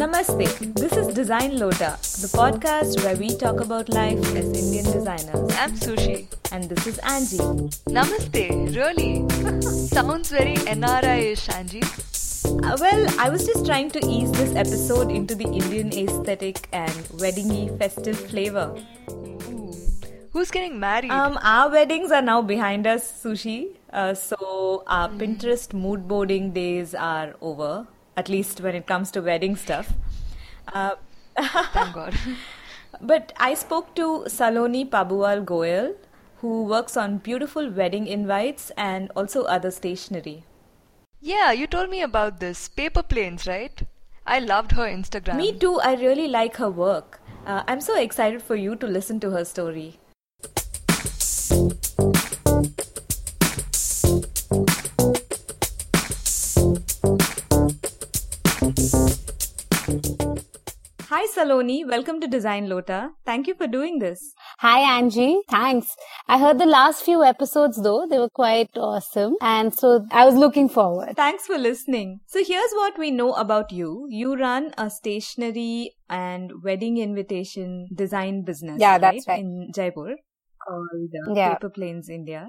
Namaste. This is Design Lota, the podcast where we talk about life as Indian designers. I'm Sushi. And this is Angie. Namaste, really? Sounds very NRI-ish, Angie. Uh, well, I was just trying to ease this episode into the Indian aesthetic and weddingy festive flavor. Ooh. Who's getting married? Um, our weddings are now behind us, Sushi. Uh, so our mm. Pinterest mood boarding days are over, at least when it comes to wedding stuff. Uh, Thank God. but I spoke to Saloni Pabual Goyal, who works on beautiful wedding invites and also other stationery. Yeah, you told me about this. Paper planes, right? I loved her Instagram. Me too. I really like her work. Uh, I'm so excited for you to listen to her story. Hi Saloni, welcome to Design Lota. Thank you for doing this. Hi Angie, thanks. I heard the last few episodes though, they were quite awesome and so I was looking forward. Thanks for listening. So here's what we know about you. You run a stationery and wedding invitation design business. Yeah, that's right. In Jaipur called uh, yeah. Paper Planes India.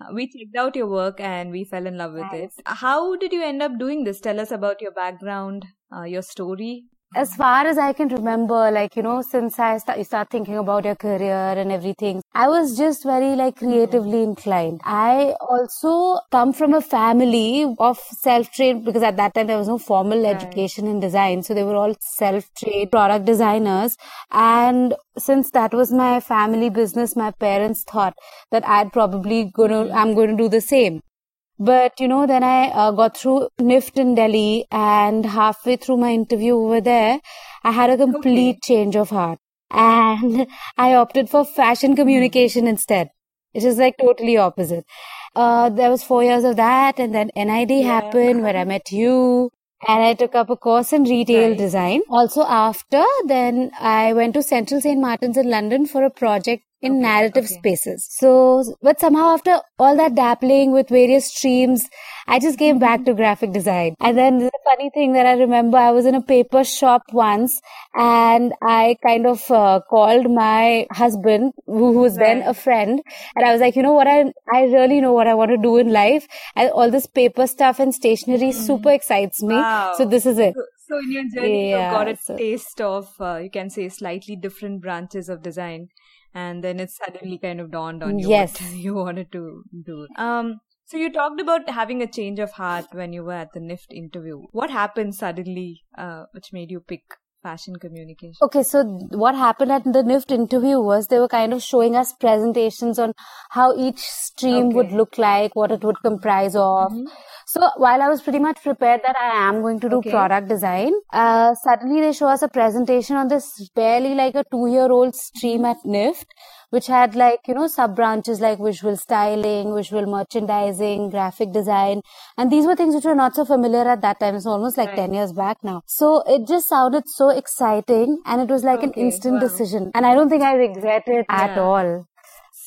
Uh, we checked out your work and we fell in love with nice. it. How did you end up doing this? Tell us about your background, uh, your story as far as I can remember, like, you know, since I start, you start thinking about your career and everything, I was just very like creatively inclined. I also come from a family of self-trained because at that time there was no formal right. education in design. So they were all self-trained product designers. And since that was my family business, my parents thought that I'd probably gonna. I'm going to do the same. But, you know, then I uh, got through NIFT in Delhi and halfway through my interview over there, I had a complete okay. change of heart and I opted for fashion communication instead. It is like totally opposite. Uh, there was four years of that and then NID yeah. happened where I met you and I took up a course in retail right. design. Also after, then I went to Central St. Martin's in London for a project in okay, narrative okay. spaces. So, but somehow after all that dabbling with various streams, I just came back mm-hmm. to graphic design. And then the funny thing that I remember, I was in a paper shop once and I kind of uh, called my husband, who, who was right. then a friend, and I was like, you know what, I, I really know what I want to do in life. And all this paper stuff and stationery mm. super excites me. Wow. So this is it. So, in your journey, yeah, you got a so. taste of, uh, you can say, slightly different branches of design and then it suddenly kind of dawned on you yes. what you wanted to do. Um, so you talked about having a change of heart when you were at the NIFT interview. What happened suddenly, uh, which made you pick fashion communication? Okay, so what happened at the NIFT interview was they were kind of showing us presentations on how each stream okay. would look like, what it would comprise of. Mm-hmm. So while I was pretty much prepared that I am going to do okay. product design, uh, suddenly they show us a presentation on this barely like a two year old stream at NIFT, which had like, you know, sub branches like visual styling, visual merchandising, graphic design. And these were things which were not so familiar at that time. It's almost like right. 10 years back now. So it just sounded so exciting and it was like okay. an instant wow. decision. And I don't think I regret it yeah. at all.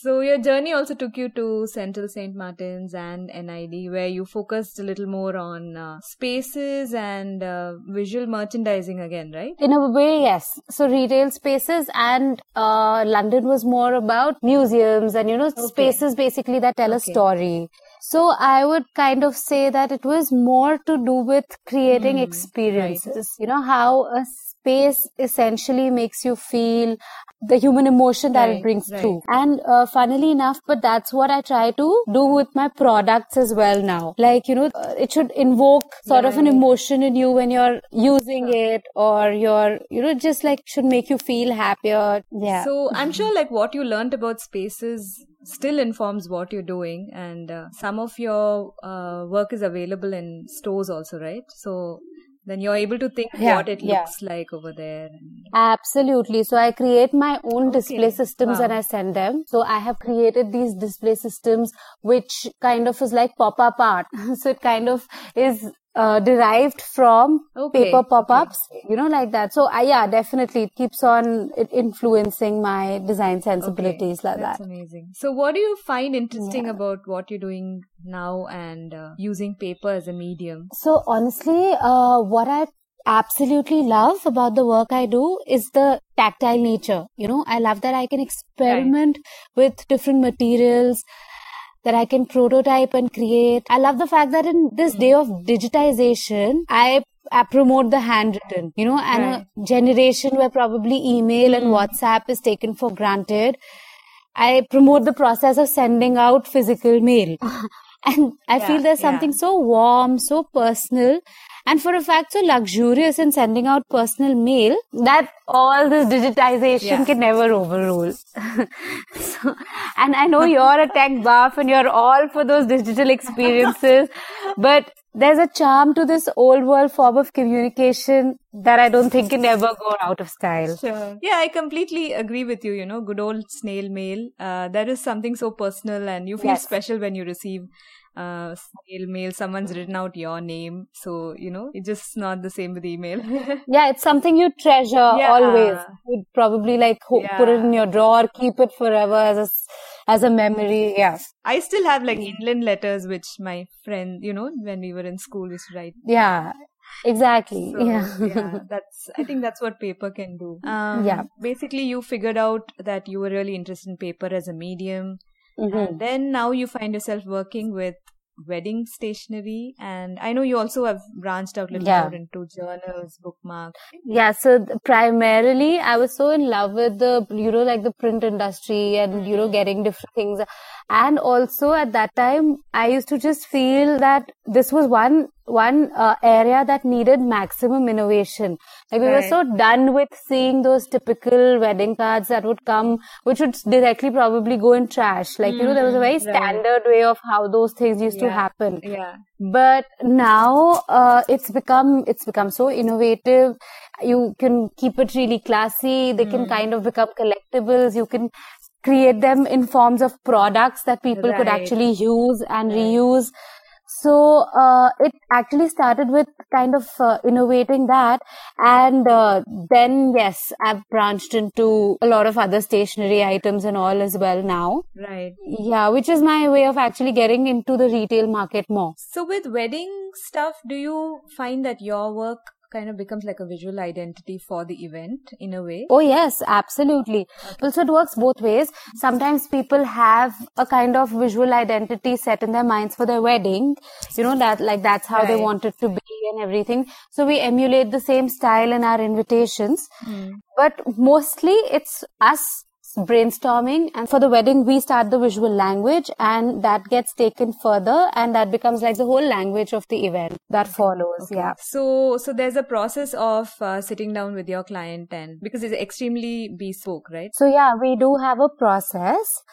So your journey also took you to Central St. Martin's and NID, where you focused a little more on uh, spaces and uh, visual merchandising again, right? In a way, yes. So retail spaces and uh, London was more about museums and, you know, okay. spaces basically that tell okay. a story. So I would kind of say that it was more to do with creating mm, experiences. Right. You know, how a space essentially makes you feel the human emotion that right, it brings right. through. And uh, funnily enough, but that's what I try to do with my products as well now. Like, you know, uh, it should invoke sort yeah, of an emotion in you when you're using it or you're, you know, just like should make you feel happier. Yeah. So I'm sure like what you learned about spaces still informs what you're doing and uh, some of your uh, work is available in stores also right so then you're able to think yeah, what it yeah. looks like over there. Absolutely. So I create my own okay. display systems wow. and I send them. So I have created these display systems, which kind of is like pop-up art. so it kind of is uh, derived from okay. paper pop-ups, okay. you know, like that. So, uh, yeah, definitely it keeps on influencing my design sensibilities okay. like That's that. amazing. So, what do you find interesting yeah. about what you're doing now and uh, using paper as a medium? So, honestly, uh, what I absolutely love about the work I do is the tactile nature. You know, I love that I can experiment right. with different materials that I can prototype and create. I love the fact that in this day of digitization, I I promote the handwritten, you know, and right. a generation where probably email and hmm. WhatsApp is taken for granted. I promote the process of sending out physical mail. and I yeah, feel there's something yeah. so warm, so personal and for a fact so luxurious in sending out personal mail that all this digitization yeah. can never overrule. so, and I know you're a tech buff and you're all for those digital experiences, but there's a charm to this old world form of communication that I don't think can ever go out of style. Sure. Yeah, I completely agree with you. You know, good old snail mail. Uh, that is something so personal and you feel yes. special when you receive uh, snail mail, someone's written out your name. So, you know, it's just not the same with email. yeah, it's something you treasure yeah. always. You'd probably like ho- yeah. put it in your drawer, keep it forever as a, as a memory. Yeah. I still have like inland letters, which my friend, you know, when we were in school used to write. Yeah. Exactly. So, yeah. yeah. That's, I think that's what paper can do. Um, yeah. Basically, you figured out that you were really interested in paper as a medium Mm-hmm. And then now you find yourself working with wedding stationery and i know you also have branched out a little yeah. more into journals bookmarks yeah so primarily i was so in love with the you know like the print industry and you know mm-hmm. getting different things and also at that time i used to just feel that this was one one uh, area that needed maximum innovation. Like we right. were so done with seeing those typical wedding cards that would come, which would directly probably go in trash. Like, mm, you know, there was a very mm-hmm. standard way of how those things used yeah. to happen. Yeah. But now, uh, it's become, it's become so innovative. You can keep it really classy. They mm. can kind of become collectibles. You can create them in forms of products that people right. could actually use and reuse. So uh, it actually started with kind of uh, innovating that, and uh, then yes, I've branched into a lot of other stationery items and all as well now. Right. Yeah, which is my way of actually getting into the retail market more. So with wedding stuff, do you find that your work kind of becomes like a visual identity for the event in a way. Oh yes, absolutely. Okay. So it works both ways. Sometimes people have a kind of visual identity set in their minds for their wedding. You know, that like that's how right. they want it to be and everything. So we emulate the same style in our invitations. Mm. But mostly it's us brainstorming. And for the wedding we start the visual language and that gets taken further and that becomes like the whole language of the event that follows. Okay. yeah. So so there's a process of uh, sitting down with your client and because it's extremely bespoke right? So yeah we do have a process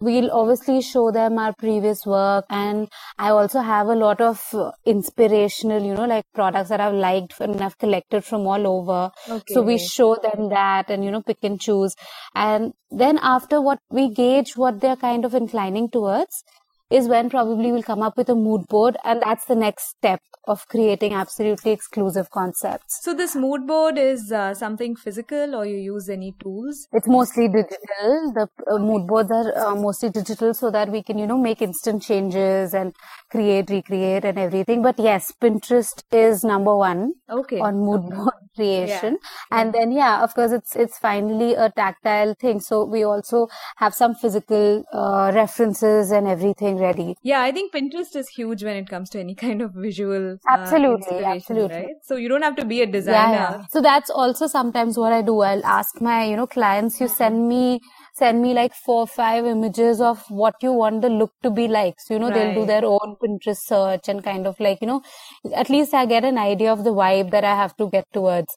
we'll obviously show them our previous work and i also have a lot of uh, inspirational you know like products that i've liked and i've collected from all over okay. so we show them that and you know pick and choose and then after what we gauge what they're kind of inclining towards is when probably we'll come up with a mood board and that's the next step of creating absolutely exclusive concepts. So this mood board is uh, something physical or you use any tools? It's mostly digital. The uh, mood boards are uh, mostly digital so that we can, you know, make instant changes and create, recreate and everything. But yes, Pinterest is number one okay. on mood okay. board creation. Yeah. And then, yeah, of course, it's, it's finally a tactile thing. So we also have some physical uh, references and everything ready. Yeah, I think Pinterest is huge when it comes to any kind of visual. Uh, absolutely, absolutely. Right? So you don't have to be a designer. Yeah, yeah. So that's also sometimes what I do. I'll ask my, you know, clients, you send me send me like four or five images of what you want the look to be like. So, you know, right. they'll do their own Pinterest search and kind of like, you know, at least I get an idea of the vibe that I have to get towards.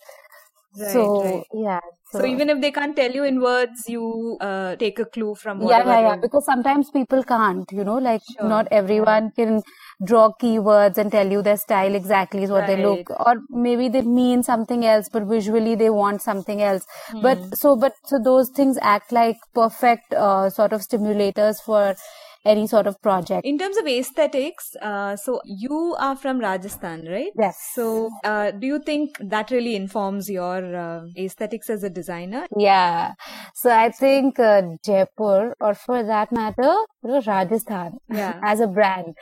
Right, so, right. yeah. So, so, even if they can't tell you in words, you uh, take a clue from. Yeah, yeah, yeah. Because sometimes people can't, you know, like sure. not everyone can draw keywords and tell you their style exactly is what right. they look, or maybe they mean something else, but visually they want something else. Mm. But so, but so those things act like perfect uh, sort of stimulators for any sort of project. In terms of aesthetics, uh, so you are from Rajasthan, right? Yes. So uh, do you think that really informs your uh, aesthetics as a designer? Yeah. So I think uh, Jaipur, or for that matter, Rajasthan, yeah. as a brand,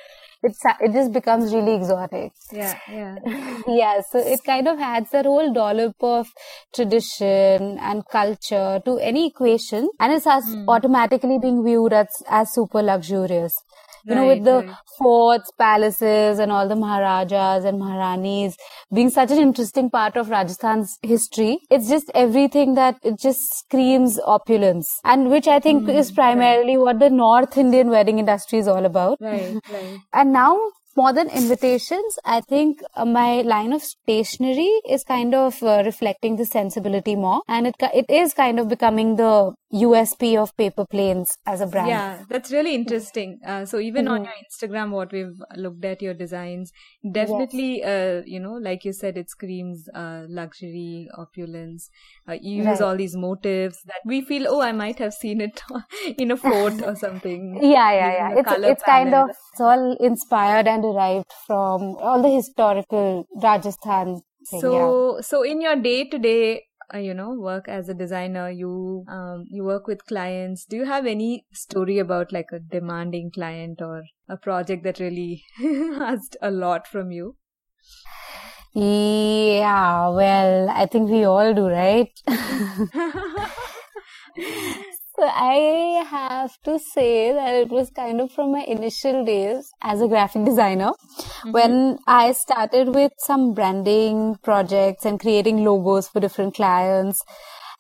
it's it just becomes really exotic. Yeah, yeah, yeah. So it kind of adds that whole dollop of tradition and culture to any equation, and it's as mm. automatically being viewed as as super luxurious you know, with the right. forts, palaces, and all the Maharajas and Maharanis being such an interesting part of Rajasthan's history. It's just everything that it just screams opulence, and which I think mm, is primarily right. what the North Indian wedding industry is all about. Right, right. And now more than invitations, I think uh, my line of stationery is kind of uh, reflecting the sensibility more, and it it is kind of becoming the USP of paper planes as a brand. Yeah, that's really interesting. Uh, so even mm-hmm. on your Instagram, what we've looked at your designs, definitely, yes. uh, you know, like you said, it screams uh, luxury, opulence. Uh, you use right. all these motifs that we feel, oh, I might have seen it in a fort or something. yeah, yeah, yeah. It's it's kind of it's all inspired and derived from all the historical Rajasthan. Thing, so, yeah. so in your day to day uh, you know work as a designer you um, you work with clients. Do you have any story about like a demanding client or a project that really asked a lot from you? Yeah well i think we all do right I have to say that it was kind of from my initial days as a graphic designer mm-hmm. when I started with some branding projects and creating logos for different clients.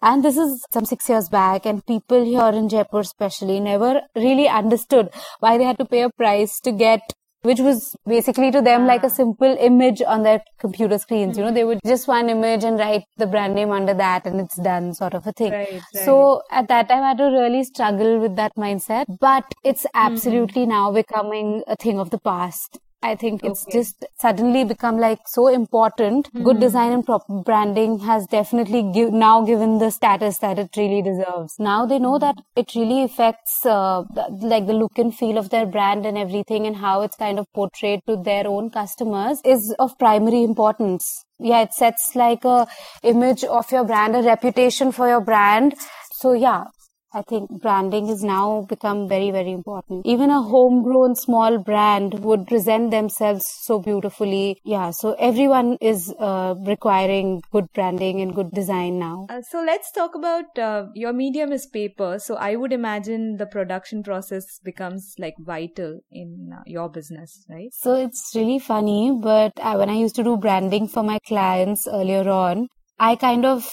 And this is some six years back and people here in Jaipur especially never really understood why they had to pay a price to get which was basically to them like a ah. simple image on their computer screens. You know, they would just one image and write the brand name under that and it's done sort of a thing. Right, right. So at that time I had to really struggle with that mindset, but it's mm-hmm. absolutely mm-hmm. now becoming a thing of the past. I think it's okay. just suddenly become like so important. Mm-hmm. Good design and proper branding has definitely give, now given the status that it really deserves. Now they know that it really affects uh, the, like the look and feel of their brand and everything and how it's kind of portrayed to their own customers is of primary importance. Yeah, it sets like a image of your brand, a reputation for your brand. So yeah, I think branding has now become very, very important. Even a homegrown small brand would present themselves so beautifully. Yeah, so everyone is uh, requiring good branding and good design now. Uh, so let's talk about uh, your medium is paper. So I would imagine the production process becomes like vital in uh, your business, right? So it's really funny, but when I used to do branding for my clients earlier on, I kind of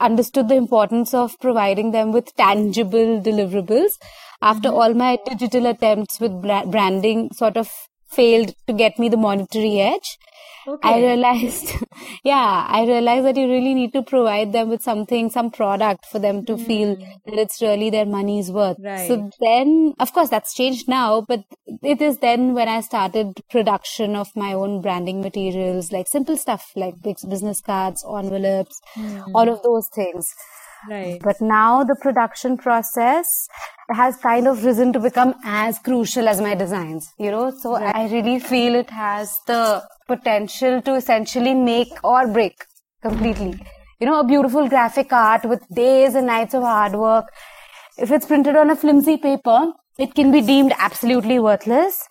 understood the importance of providing them with tangible deliverables after mm-hmm. all my digital attempts with branding sort of failed to get me the monetary edge Okay. I realized, yeah, I realized that you really need to provide them with something, some product for them to mm. feel that it's really their money's worth. Right. So then, of course, that's changed now, but it is then when I started production of my own branding materials, like simple stuff like business cards, envelopes, mm. all of those things. Right. But now the production process has kind of risen to become as crucial as my designs, you know. So right. I really feel it has the potential to essentially make or break completely. You know, a beautiful graphic art with days and nights of hard work. If it's printed on a flimsy paper, it can be deemed absolutely worthless.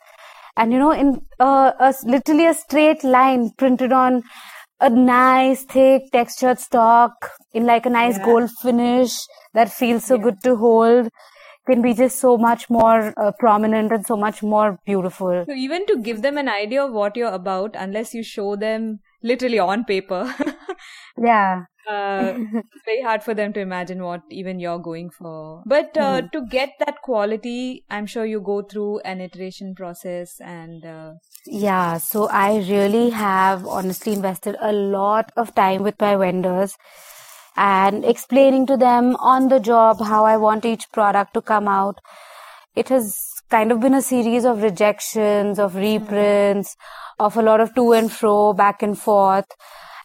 And you know, in uh, a literally a straight line printed on a nice thick textured stock in like a nice yeah. gold finish that feels so yeah. good to hold can be just so much more uh, prominent and so much more beautiful. So even to give them an idea of what you're about, unless you show them literally on paper. yeah. Uh, it's very hard for them to imagine what even you're going for. But uh, mm. to get that quality, I'm sure you go through an iteration process and. Yeah, so I really have honestly invested a lot of time with my vendors and explaining to them on the job how I want each product to come out. It has kind of been a series of rejections, of mm-hmm. reprints, of a lot of to and fro, back and forth.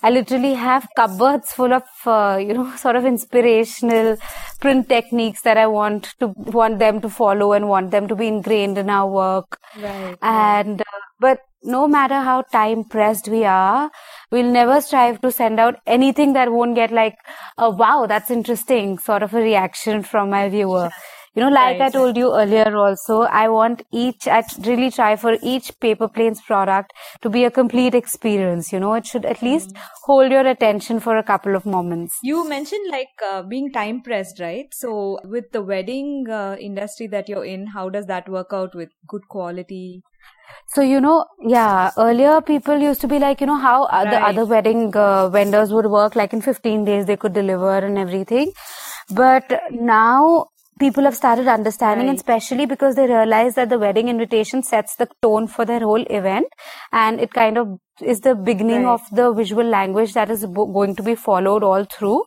I literally have cupboards full of, uh, you know, sort of inspirational print techniques that I want to want them to follow and want them to be ingrained in our work. Right. And uh, but no matter how time pressed we are, we'll never strive to send out anything that won't get like, a wow, that's interesting sort of a reaction from my viewer. You know, like right. I told you earlier also, I want each, I really try for each paper planes product to be a complete experience. You know, it should at least mm. hold your attention for a couple of moments. You mentioned like uh, being time pressed, right? So with the wedding uh, industry that you're in, how does that work out with good quality? So, you know, yeah, earlier people used to be like, you know, how right. the other wedding uh, vendors would work, like in 15 days they could deliver and everything. But now people have started understanding, right. especially because they realize that the wedding invitation sets the tone for their whole event and it kind of is the beginning right. of the visual language that is going to be followed all through.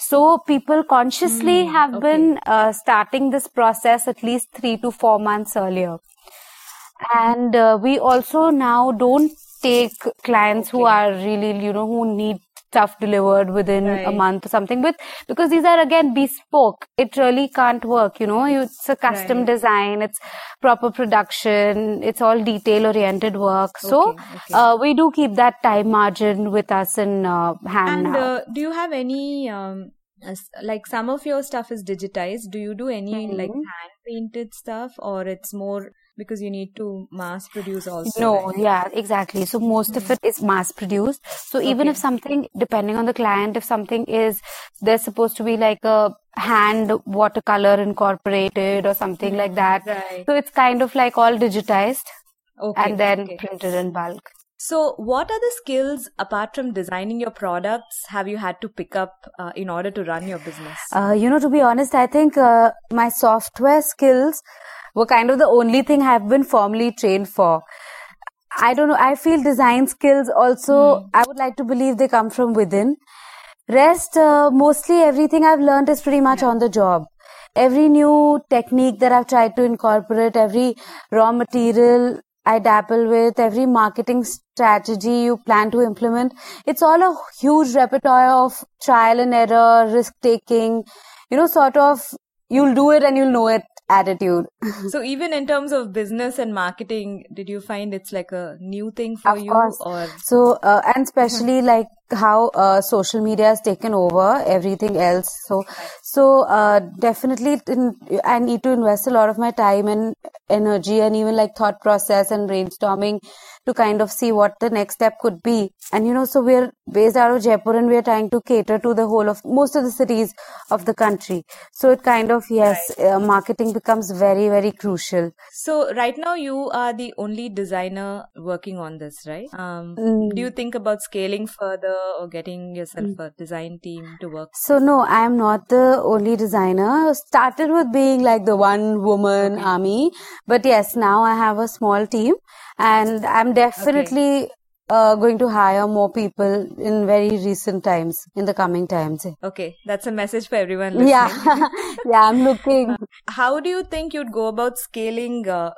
So people consciously mm, have okay. been uh, starting this process at least three to four months earlier. And uh, we also now don't take clients okay. who are really, you know, who need stuff delivered within right. a month or something but because these are again bespoke it really can't work you know it's a custom right. design it's proper production it's all detail oriented work so okay, okay. Uh, we do keep that time margin with us in uh, hand and uh, do you have any um, like some of your stuff is digitized do you do any mm-hmm. like hand painted stuff or it's more because you need to mass produce also. No, right? yeah, exactly. So most mm-hmm. of it is mass produced. So even if something, depending on the client, if something is, there's supposed to be like a hand watercolor incorporated or something mm-hmm. like that. Right. So it's kind of like all digitized okay. and then okay. printed in bulk. So, what are the skills apart from designing your products have you had to pick up uh, in order to run your business? Uh, you know, to be honest, I think uh, my software skills were kind of the only thing I've been formally trained for. I don't know. I feel design skills also, mm. I would like to believe they come from within. Rest, uh, mostly everything I've learned is pretty much yeah. on the job. Every new technique that I've tried to incorporate, every raw material I dabble with, every marketing strategy you plan to implement, it's all a huge repertoire of trial and error, risk taking, you know, sort of you'll do it and you'll know it attitude. so even in terms of business and marketing, did you find it's like a new thing for of you course. or so uh, and especially like how uh, social media has taken over everything else. So so uh, definitely i need to invest a lot of my time and energy and even like thought process and brainstorming to kind of see what the next step could be. And you know so we're based out of jaipur and we're trying to cater to the whole of most of the cities of the country. So it kind of yes right. uh, marketing becomes very very crucial. So right now you are the only designer working on this right? Um, mm. do you think about scaling further or getting yourself mm. a design team to work? So no, I am not the only designer. Started with being like the one woman okay. army, but yes, now I have a small team, and I'm definitely. Okay. Uh, going to hire more people in very recent times, in the coming times. Okay, that's a message for everyone listening. Yeah, yeah, I'm looking. How do you think you'd go about scaling uh,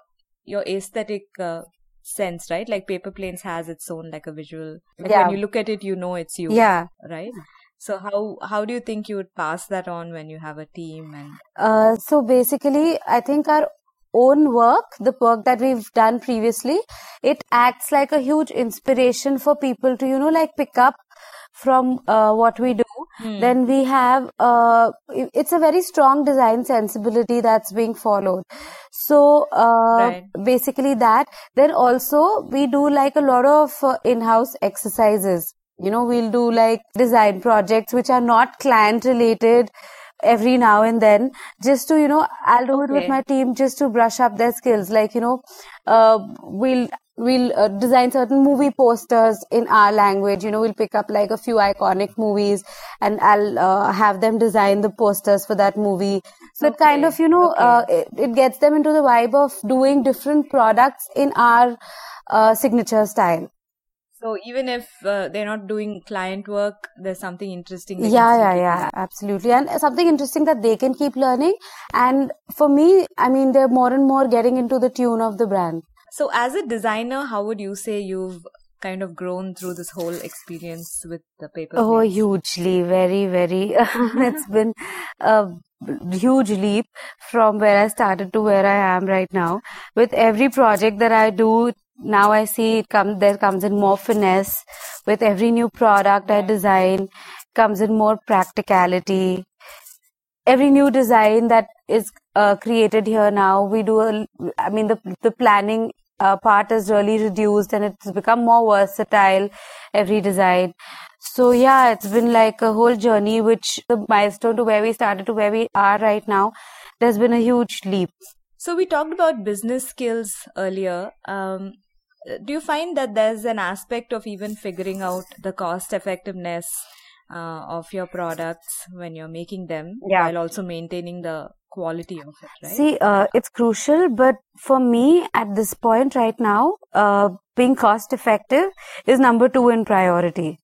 your aesthetic uh, sense, right? Like paper planes has its own like a visual. Like yeah. When you look at it, you know it's you. Yeah. Right. So how how do you think you would pass that on when you have a team and? Uh, so basically, I think our own work, the work that we've done previously, it acts like a huge inspiration for people to you know like pick up from uh, what we do hmm. then we have uh, it's a very strong design sensibility that's being followed so uh, right. basically that then also we do like a lot of uh, in-house exercises you know we'll do like design projects which are not client related every now and then just to you know i'll do okay. it with my team just to brush up their skills like you know uh, we'll we'll uh, design certain movie posters in our language. You know we'll pick up like a few iconic movies and i'll uh, have them design the posters for that movie. So okay. it kind of you know okay. uh, it, it, gets them into the vibe of doing different products in our uh, signature style. So even if uh, they're not doing client work there's something interesting yeah yeah yeah absolutely. And something interesting that they can keep learning. And for me i mean they're more and more getting into the tune of the brand so, as a designer, how would you say you've kind of grown through this whole experience with the paper? Oh, hugely, very, very. it's been a huge leap from where I started to where I am right now. With every project that I do, now I see it come there comes in more finesse. With every new product I design, comes in more practicality. Every new design that is uh, created here now, we do. A, I mean, the the planning uh, part is really reduced and it's become more versatile. Every design. So yeah, it's been like a whole journey, which the milestone to where we started to where we are right now. There's been a huge leap. So we talked about business skills earlier. Um, do you find that there's an aspect of even figuring out the cost effectiveness uh, of your products when you're making them yeah. while also maintaining the quality of it right see uh, it's crucial but for me at this point right now uh, being cost effective is number two in priority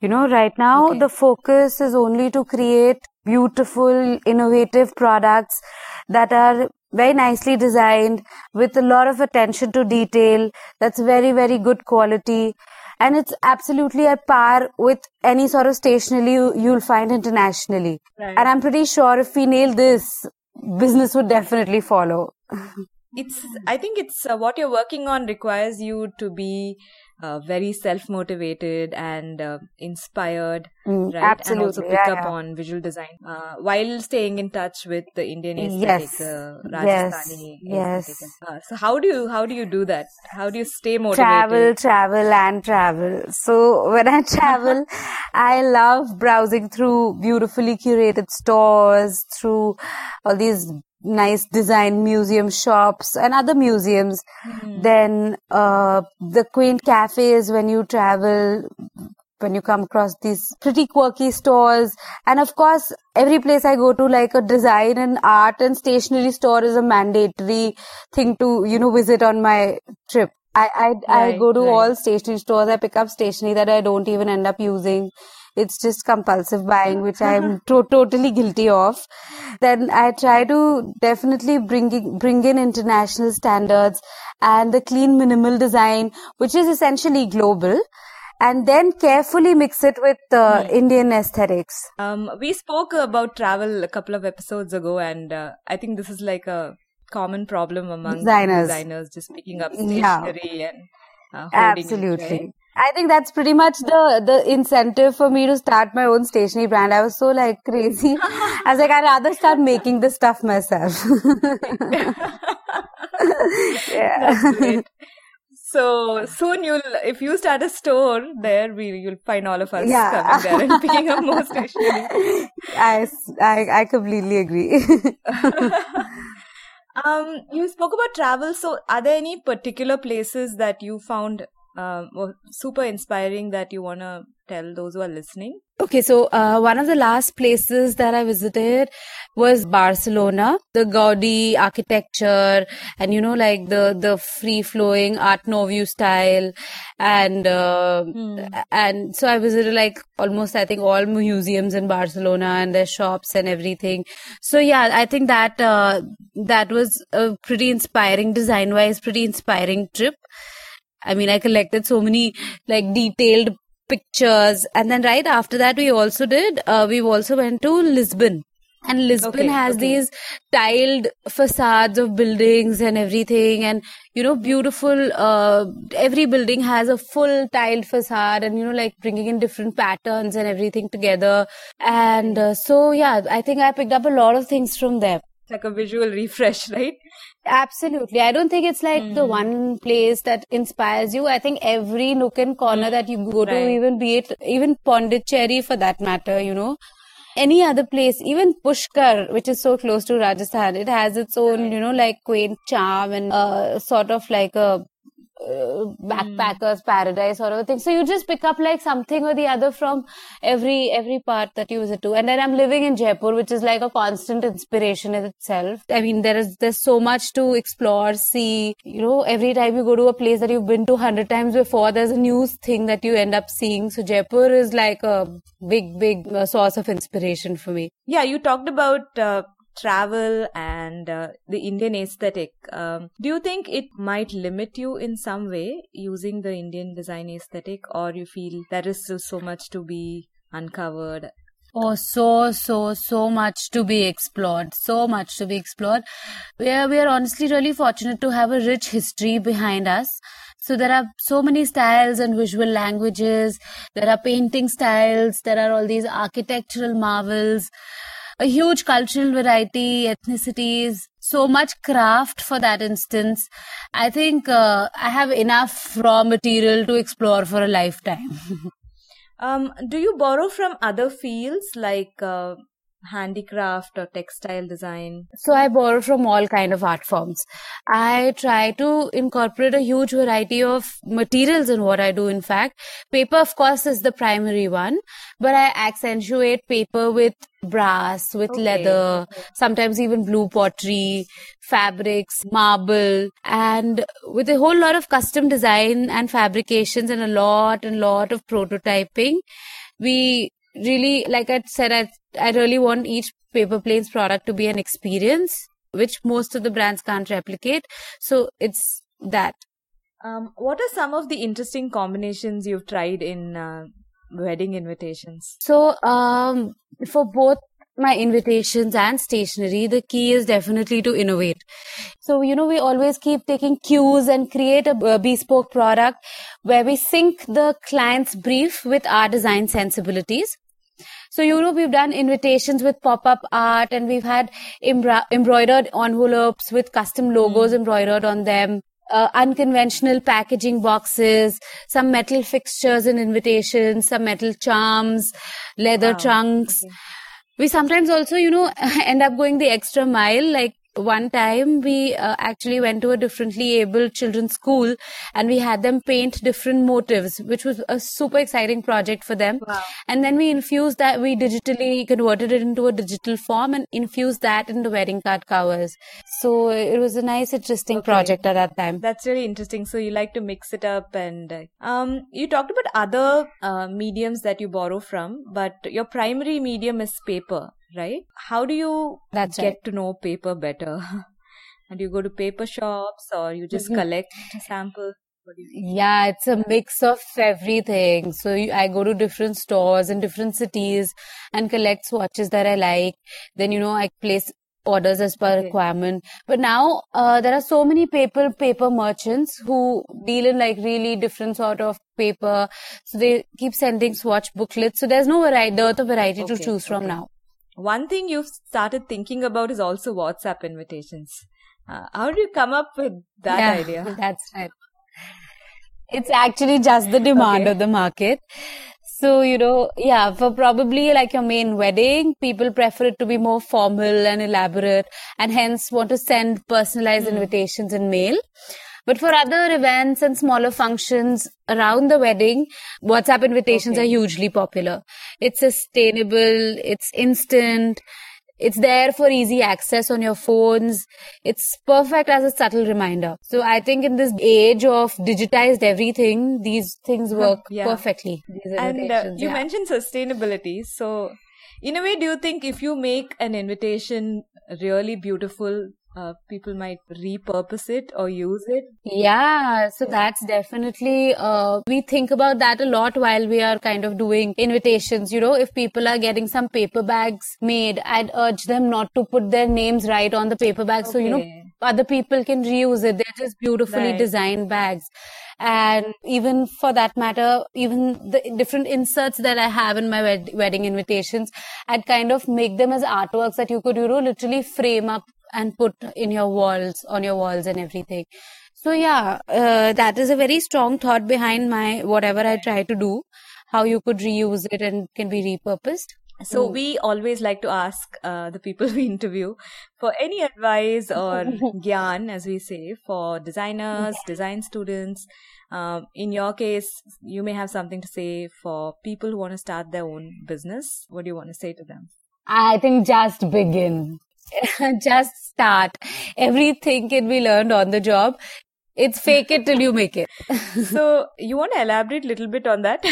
you know right now okay. the focus is only to create beautiful innovative products that are very nicely designed with a lot of attention to detail. That's very, very good quality. And it's absolutely at par with any sort of stationery you, you'll find internationally. Right. And I'm pretty sure if we nail this, business would definitely follow. it's, I think it's uh, what you're working on requires you to be uh, very self motivated and uh, inspired, mm, right? Absolutely. And also pick yeah, up yeah. on visual design uh, while staying in touch with the Indian aesthetic, yes. Uh, Rajasthani yes. aesthetic. Yes. Uh, so how do you how do you do that? How do you stay motivated? Travel, travel, and travel. So when I travel, I love browsing through beautifully curated stores, through all these nice design museum shops and other museums. Mm-hmm. Then uh, the quaint cafes when you travel, when you come across these pretty quirky stores. And of course, every place I go to, like a design and art and stationery store is a mandatory thing to, you know, visit on my trip. I, I, right, I go to right. all stationery stores. I pick up stationery that I don't even end up using it's just compulsive buying, which I'm to- totally guilty of. Then I try to definitely bring in, bring in international standards and the clean minimal design, which is essentially global and then carefully mix it with uh, mm. Indian aesthetics. Um, we spoke about travel a couple of episodes ago, and uh, I think this is like a common problem among designers, designers just picking up stationery yeah. and uh, absolutely. It, right? I think that's pretty much the the incentive for me to start my own stationery brand. I was so like crazy. I was like, I'd rather start making this stuff myself. yeah. So soon you'll, if you start a store there, we you'll find all of us yeah. coming there and picking up more stationery. I, I, I completely agree. um, you spoke about travel. So are there any particular places that you found um, super inspiring that you want to tell those who are listening? Okay, so uh, one of the last places that I visited was Barcelona. The Gaudi architecture and you know like the the free flowing Art Nouveau style, and uh, hmm. and so I visited like almost I think all museums in Barcelona and their shops and everything. So yeah, I think that uh, that was a pretty inspiring design wise, pretty inspiring trip. I mean, I collected so many like detailed pictures. And then right after that, we also did, uh, we also went to Lisbon. And Lisbon okay, has okay. these tiled facades of buildings and everything. And, you know, beautiful, uh, every building has a full tiled facade and, you know, like bringing in different patterns and everything together. And uh, so, yeah, I think I picked up a lot of things from there. It's Like a visual refresh, right? Absolutely. I don't think it's like mm. the hmm. one place that inspires you. I think every nook and corner that you go right. to, even be it, even Pondicherry for that matter, you know, any other place, even Pushkar, which is so close to Rajasthan, it has its own, you know, like quaint charm and uh, sort of like a uh, backpackers mm. paradise sort of a thing so you just pick up like something or the other from every every part that you visit to. And then i'm living in jaipur which is like a constant inspiration in itself. I mean there is there's so much to explore see. You know every time you go to a place that you've been to 100 times before there's a new thing that you end up seeing. So jaipur is like a big big uh, source of inspiration for me. Yeah you talked about uh, travel and uh, the Indian aesthetic, um, do you think it might limit you in some way using the Indian design aesthetic, or you feel there is still so much to be uncovered? Oh, so, so, so much to be explored. So much to be explored. We are, we are honestly really fortunate to have a rich history behind us. So there are so many styles and visual languages. There are painting styles. There are all these architectural marvels. A huge cultural variety, ethnicities, so much craft for that instance. I think uh, I have enough raw material to explore for a lifetime. Um, do you borrow from other fields like uh, handicraft or textile design? So I borrow from all kind of art forms. I try to incorporate a huge variety of materials in what I do. In fact, paper, of course, is the primary one, but I accentuate paper with brass, with okay. leather, sometimes even blue pottery, fabrics, marble, and with a whole lot of custom design and fabrications and a lot and lot of prototyping. We really, like I said, I, I really want each paper planes product to be an experience, which most of the brands can't replicate. So it's that. Um, what are some of the interesting combinations you've tried in uh, wedding invitations? So, um, for both my invitations and stationery, the key is definitely to innovate. So, you know, we always keep taking cues and create a, a bespoke product where we sync the client's brief with our design sensibilities. So, you know, we've done invitations with pop-up art and we've had embra- embroidered envelopes with custom logos mm. embroidered on them. Uh, unconventional packaging boxes, some metal fixtures and invitations, some metal charms, leather wow. trunks. Okay. We sometimes also, you know, end up going the extra mile, like one time we uh, actually went to a differently able children's school and we had them paint different motives which was a super exciting project for them. Wow. and then we infused that we digitally converted it into a digital form and infused that into wedding card covers. So it was a nice interesting okay. project at that time. That's really interesting. So you like to mix it up and uh, um you talked about other uh, mediums that you borrow from but your primary medium is paper right? How do you That's get right. to know paper better? and you go to paper shops or you just mm-hmm. collect samples? Yeah, it's a mix of everything. So I go to different stores in different cities and collect swatches that I like. Then, you know, I place orders as per okay. requirement. But now uh, there are so many paper paper merchants who deal in like really different sort of paper. So they keep sending swatch booklets. So there's no variety, dearth of variety okay. to choose from now. One thing you've started thinking about is also WhatsApp invitations. Uh, how did you come up with that yeah, idea? That's right. It's actually just the demand okay. of the market. So, you know, yeah, for probably like your main wedding, people prefer it to be more formal and elaborate and hence want to send personalized mm. invitations in mail. But for other events and smaller functions around the wedding, WhatsApp invitations okay. are hugely popular. It's sustainable, it's instant, it's there for easy access on your phones. It's perfect as a subtle reminder. So I think in this age of digitized everything, these things work yeah. perfectly. and uh, you yeah. mentioned sustainability. So in a way, do you think if you make an invitation really beautiful, uh, people might repurpose it or use it yeah so that's definitely uh, we think about that a lot while we are kind of doing invitations you know if people are getting some paper bags made i'd urge them not to put their names right on the paper bag okay. so you know other people can reuse it they're just beautifully right. designed bags and even for that matter even the different inserts that i have in my wed- wedding invitations i'd kind of make them as artworks that you could you know literally frame up and put in your walls, on your walls and everything. So yeah, uh, that is a very strong thought behind my whatever I try to do, how you could reuse it and can be repurposed. So we always like to ask uh, the people we interview for any advice or gyan, as we say, for designers, design students. Um, in your case, you may have something to say for people who want to start their own business. What do you want to say to them? I think just begin. just start. Everything can be learned on the job. It's fake it till you make it. so you want to elaborate a little bit on that?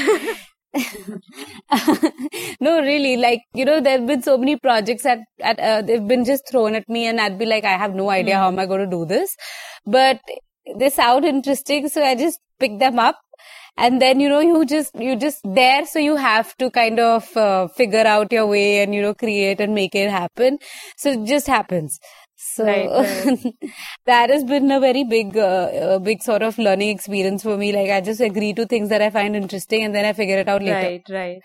no, really, like, you know, there have been so many projects that, at, uh, they've been just thrown at me and I'd be like, I have no idea mm. how am I going to do this. But they sound interesting. So I just pick them up and then, you know, you just, you just there. So you have to kind of uh, figure out your way and, you know, create and make it happen. So it just happens. So right, right. that has been a very big, uh, big sort of learning experience for me. Like I just agree to things that I find interesting and then I figure it out later. Right, right.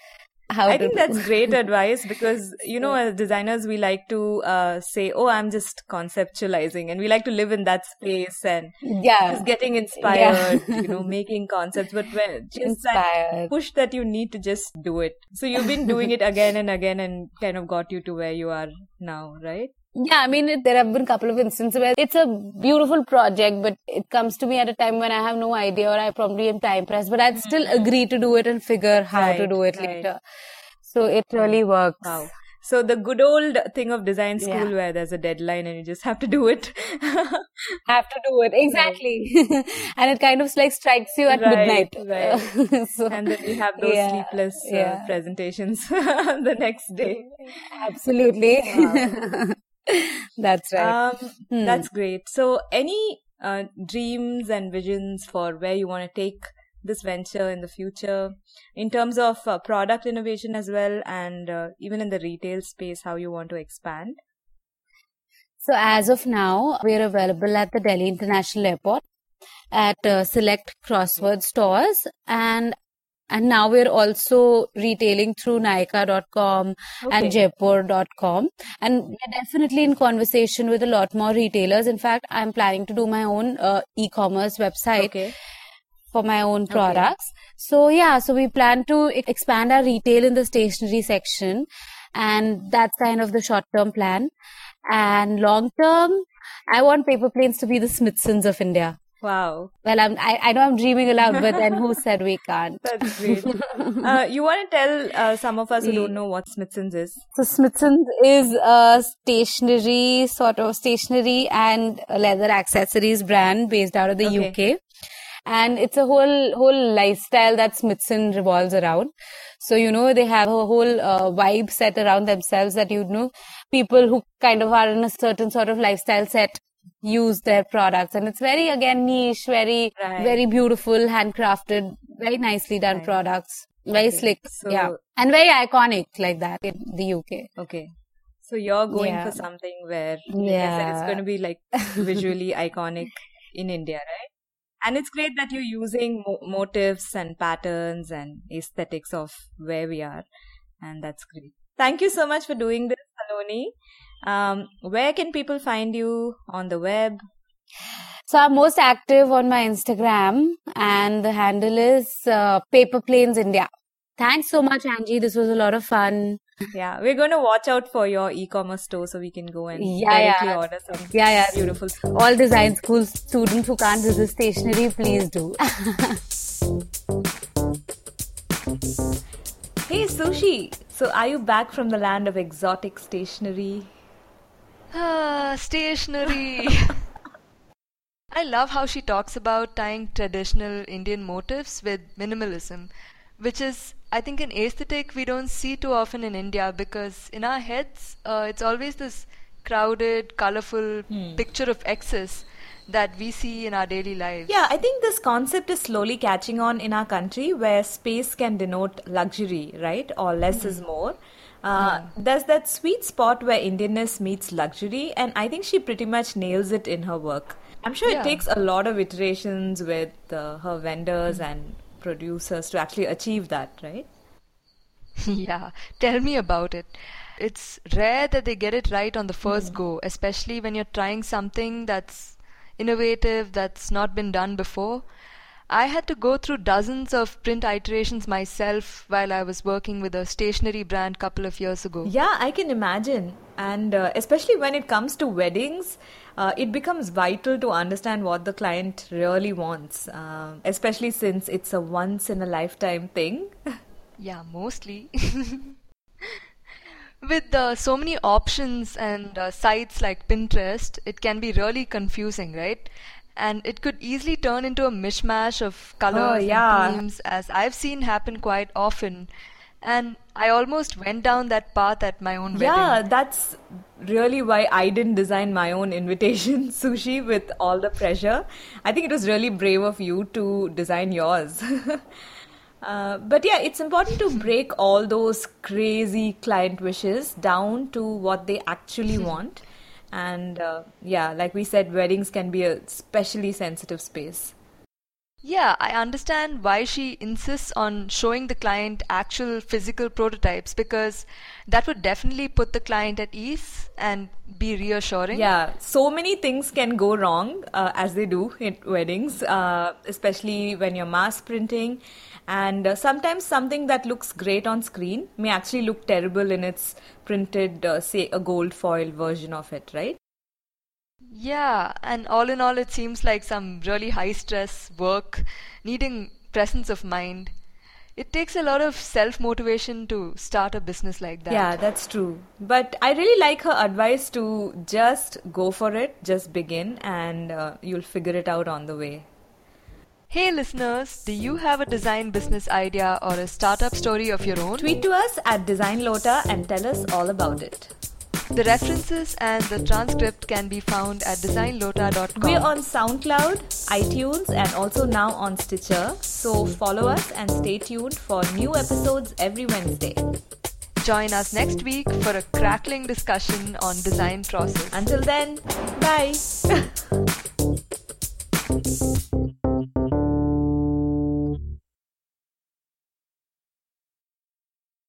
How I think that's great advice because you know as designers we like to uh, say oh I'm just conceptualizing and we like to live in that space and yeah. just getting inspired yeah. you know making concepts but when just that push that you need to just do it. So you've been doing it again and again and kind of got you to where you are now right yeah, I mean, it, there have been a couple of instances where it's a beautiful project, but it comes to me at a time when I have no idea or I probably am time pressed, but I'd still mm-hmm. agree to do it and figure how right, to do it right. later. So it really works. Wow. So the good old thing of design school yeah. where there's a deadline and you just have to do it. have to do it. Exactly. Right. and it kind of like strikes you at right, midnight. Right. so, and then you have those yeah, sleepless uh, presentations the next day. Absolutely. Wow. that's right. Um, hmm. That's great. So, any uh, dreams and visions for where you want to take this venture in the future in terms of uh, product innovation as well and uh, even in the retail space how you want to expand so as of now we are available at the delhi international airport at uh, select crossword stores and and now we're also retailing through Nykaa.com okay. and Jaypore.com. And we're definitely in conversation with a lot more retailers. In fact, I'm planning to do my own uh, e-commerce website. Okay. For my own products. Okay. So yeah, so we plan to expand our retail in the stationery section and that's kind of the short term plan. And long term, I want paper planes to be the Smythsons of India. Wow. Well, I'm, I, I know I'm dreaming aloud, but then who said we can't? That's great. uh, you want to tell uh, some of us who don't know what Smythson's is? So Smythson's is a stationery, sort of stationery and leather accessories brand based out of the okay. UK. And it's a whole, whole lifestyle that Smythson revolves around. So, you know, they have a whole uh, vibe set around themselves that, you know, people who kind of are in a certain sort of lifestyle set use their products. And it's very again niche very right. very beautiful handcrafted very nicely done right. products. Very okay. slick so, yeah. And very iconic like that in the uk okay. So you're going yeah. for something where yeah it's going to be like visually iconic in india right? And it's great that you're using mo- motifs and patterns and aesthetics of where we are. And that's great. Thank you so much for doing this saloni um, where can people find you on the web? So I'm most active on my Instagram and the handle is uh, Paper Planes India. Thanks so much, Angie. This was a lot of fun. Yeah, we're going to watch out for your e-commerce store so we can go and yeah, directly yeah. order some yeah, yeah. beautiful. All design school students who can't resist stationery, please do. hey, Sushi. So, are you back from the land of exotic stationery? Ah, stationery. I love how she talks about tying traditional Indian motifs with minimalism, which is, I think, an aesthetic we don't see too often in India because in our heads, uh, it's always this crowded, colorful hmm. picture of excess that we see in our daily lives. Yeah, I think this concept is slowly catching on in our country where space can denote luxury, right? Or less mm-hmm. is more. Uh, There's that sweet spot where Indianness meets luxury, and I think she pretty much nails it in her work. I'm sure yeah. it takes a lot of iterations with uh, her vendors and producers to actually achieve that, right? yeah, tell me about it. It's rare that they get it right on the first mm. go, especially when you're trying something that's innovative, that's not been done before. I had to go through dozens of print iterations myself while I was working with a stationery brand couple of years ago. Yeah, I can imagine. And uh, especially when it comes to weddings, uh, it becomes vital to understand what the client really wants, uh, especially since it's a once in a lifetime thing. yeah, mostly. with uh, so many options and uh, sites like Pinterest, it can be really confusing, right? And it could easily turn into a mishmash of colors oh, yeah. and themes, as I've seen happen quite often. And I almost went down that path at my own yeah, wedding. Yeah, that's really why I didn't design my own invitation sushi with all the pressure. I think it was really brave of you to design yours. uh, but yeah, it's important to break all those crazy client wishes down to what they actually want and uh, yeah like we said weddings can be a especially sensitive space yeah, I understand why she insists on showing the client actual physical prototypes because that would definitely put the client at ease and be reassuring. Yeah, so many things can go wrong uh, as they do in weddings, uh, especially when you're mass printing. And uh, sometimes something that looks great on screen may actually look terrible in its printed, uh, say, a gold foil version of it, right? Yeah, and all in all, it seems like some really high stress work needing presence of mind. It takes a lot of self motivation to start a business like that. Yeah, that's true. But I really like her advice to just go for it, just begin, and uh, you'll figure it out on the way. Hey listeners, do you have a design business idea or a startup story of your own? Tweet to us at Design Lota and tell us all about it. The references and the transcript can be found at designlota.com. We're on SoundCloud, iTunes, and also now on Stitcher. So follow us and stay tuned for new episodes every Wednesday. Join us next week for a crackling discussion on design process. Until then, bye.